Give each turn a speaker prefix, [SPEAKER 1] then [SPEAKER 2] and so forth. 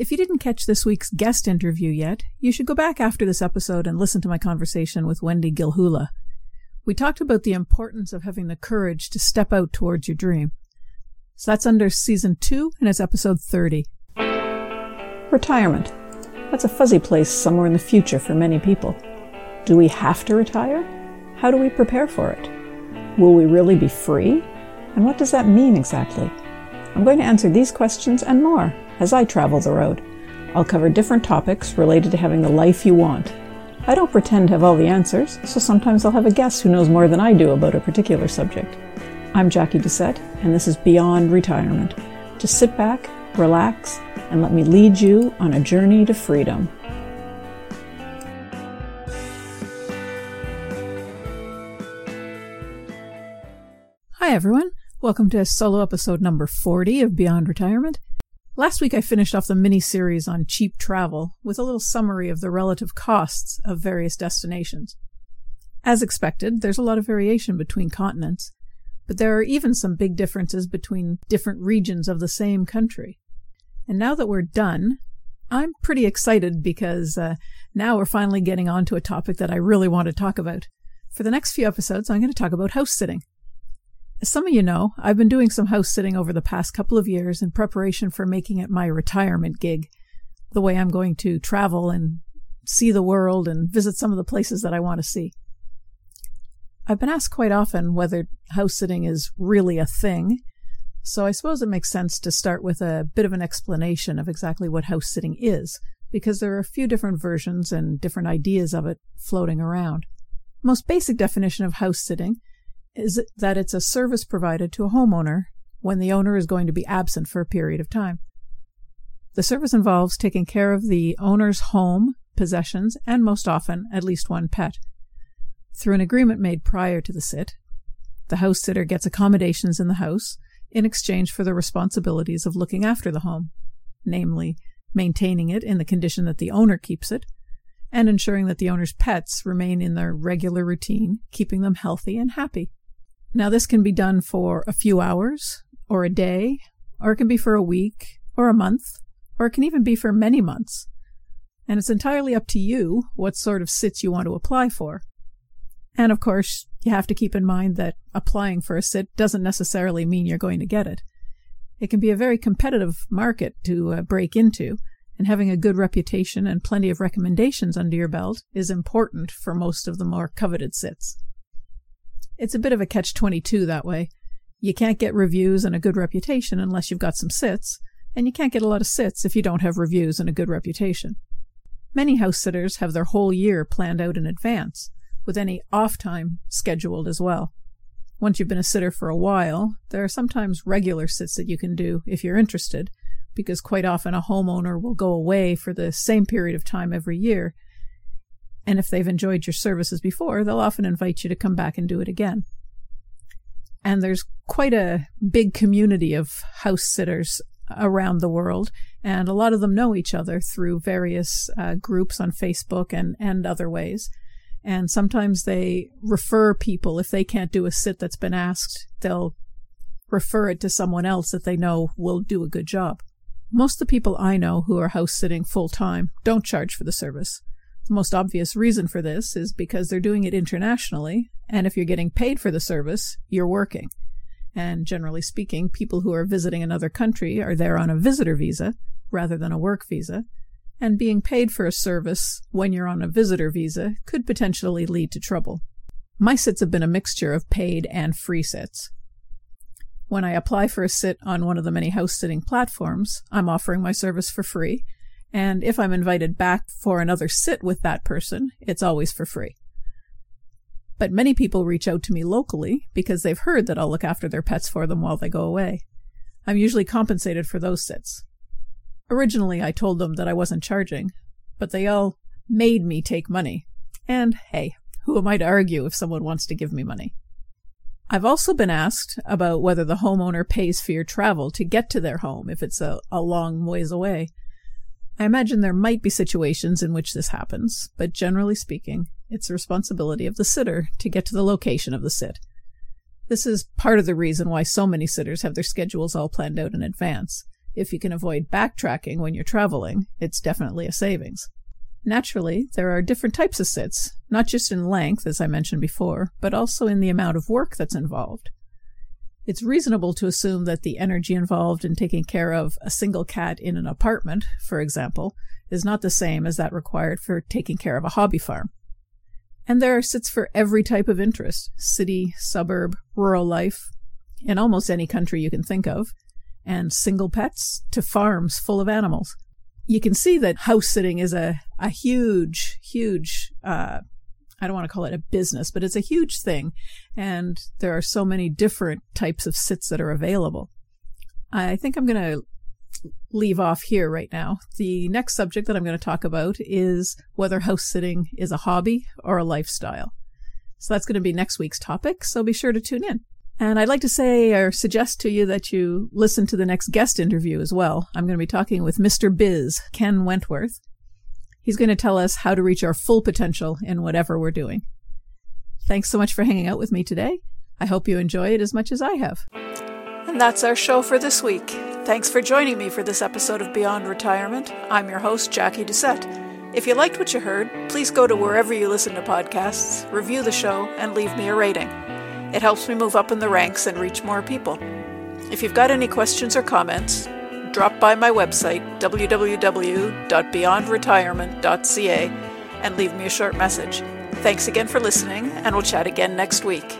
[SPEAKER 1] If you didn't catch this week's guest interview yet, you should go back after this episode and listen to my conversation with Wendy Gilhula. We talked about the importance of having the courage to step out towards your dream. So that's under season two, and it's episode 30. Retirement. That's a fuzzy place somewhere in the future for many people. Do we have to retire? How do we prepare for it? Will we really be free? And what does that mean exactly? I'm going to answer these questions and more as I travel the road. I'll cover different topics related to having the life you want. I don't pretend to have all the answers, so sometimes I'll have a guest who knows more than I do about a particular subject. I'm Jackie Doucette, and this is Beyond Retirement. Just sit back, relax, and let me lead you on a journey to freedom. Hi, everyone. Welcome to solo episode number 40 of Beyond Retirement. Last week I finished off the mini series on cheap travel with a little summary of the relative costs of various destinations. As expected, there's a lot of variation between continents, but there are even some big differences between different regions of the same country. And now that we're done, I'm pretty excited because uh, now we're finally getting on to a topic that I really want to talk about. For the next few episodes, I'm going to talk about house sitting. As some of you know, I've been doing some house sitting over the past couple of years in preparation for making it my retirement gig, the way I'm going to travel and see the world and visit some of the places that I want to see. I've been asked quite often whether house sitting is really a thing, so I suppose it makes sense to start with a bit of an explanation of exactly what house sitting is, because there are a few different versions and different ideas of it floating around. Most basic definition of house sitting is that it's a service provided to a homeowner when the owner is going to be absent for a period of time. The service involves taking care of the owner's home, possessions, and most often at least one pet. Through an agreement made prior to the sit, the house sitter gets accommodations in the house in exchange for the responsibilities of looking after the home, namely, maintaining it in the condition that the owner keeps it, and ensuring that the owner's pets remain in their regular routine, keeping them healthy and happy. Now, this can be done for a few hours, or a day, or it can be for a week, or a month, or it can even be for many months. And it's entirely up to you what sort of sits you want to apply for. And of course, you have to keep in mind that applying for a sit doesn't necessarily mean you're going to get it. It can be a very competitive market to uh, break into, and having a good reputation and plenty of recommendations under your belt is important for most of the more coveted sits. It's a bit of a catch 22 that way. You can't get reviews and a good reputation unless you've got some sits, and you can't get a lot of sits if you don't have reviews and a good reputation. Many house sitters have their whole year planned out in advance, with any off time scheduled as well. Once you've been a sitter for a while, there are sometimes regular sits that you can do if you're interested, because quite often a homeowner will go away for the same period of time every year, and if they've enjoyed your services before, they'll often invite you to come back and do it again. And there's quite a big community of house sitters around the world, and a lot of them know each other through various uh, groups on Facebook and, and other ways. And sometimes they refer people, if they can't do a sit that's been asked, they'll refer it to someone else that they know will do a good job. Most of the people I know who are house sitting full time don't charge for the service. The most obvious reason for this is because they're doing it internationally, and if you're getting paid for the service, you're working. And generally speaking, people who are visiting another country are there on a visitor visa rather than a work visa, and being paid for a service when you're on a visitor visa could potentially lead to trouble. My sits have been a mixture of paid and free sits. When I apply for a sit on one of the many house sitting platforms, I'm offering my service for free, and if I'm invited back for another sit with that person, it's always for free. But many people reach out to me locally because they've heard that I'll look after their pets for them while they go away. I'm usually compensated for those sits. Originally, I told them that I wasn't charging, but they all made me take money. And hey, who am I to argue if someone wants to give me money? I've also been asked about whether the homeowner pays for your travel to get to their home if it's a, a long ways away. I imagine there might be situations in which this happens, but generally speaking, it's the responsibility of the sitter to get to the location of the sit. This is part of the reason why so many sitters have their schedules all planned out in advance, if you can avoid backtracking when you're traveling, it's definitely a savings. Naturally, there are different types of sits, not just in length, as I mentioned before, but also in the amount of work that's involved. It's reasonable to assume that the energy involved in taking care of a single cat in an apartment, for example, is not the same as that required for taking care of a hobby farm. And there are sits for every type of interest city, suburb, rural life, in almost any country you can think of, and single pets to farms full of animals. You can see that house sitting is a, a huge, huge uh, I don't want to call it a business, but it's a huge thing. And there are so many different types of sits that are available. I think I'm going to leave off here right now. The next subject that I'm going to talk about is whether house sitting is a hobby or a lifestyle. So that's going to be next week's topic. So be sure to tune in. And I'd like to say or suggest to you that you listen to the next guest interview as well. I'm going to be talking with Mr. Biz, Ken Wentworth. He's going to tell us how to reach our full potential in whatever we're doing. Thanks so much for hanging out with me today. I hope you enjoy it as much as I have. And that's our show for this week. Thanks for joining me for this episode of Beyond Retirement. I'm your host, Jackie Doucette. If you liked what you heard, please go to wherever you listen to podcasts, review the show, and leave me a rating. It helps me move up in the ranks and reach more people. If you've got any questions or comments, drop by my website, www.beyondretirement.ca, and leave me a short message. Thanks again for listening, and we'll chat again next week.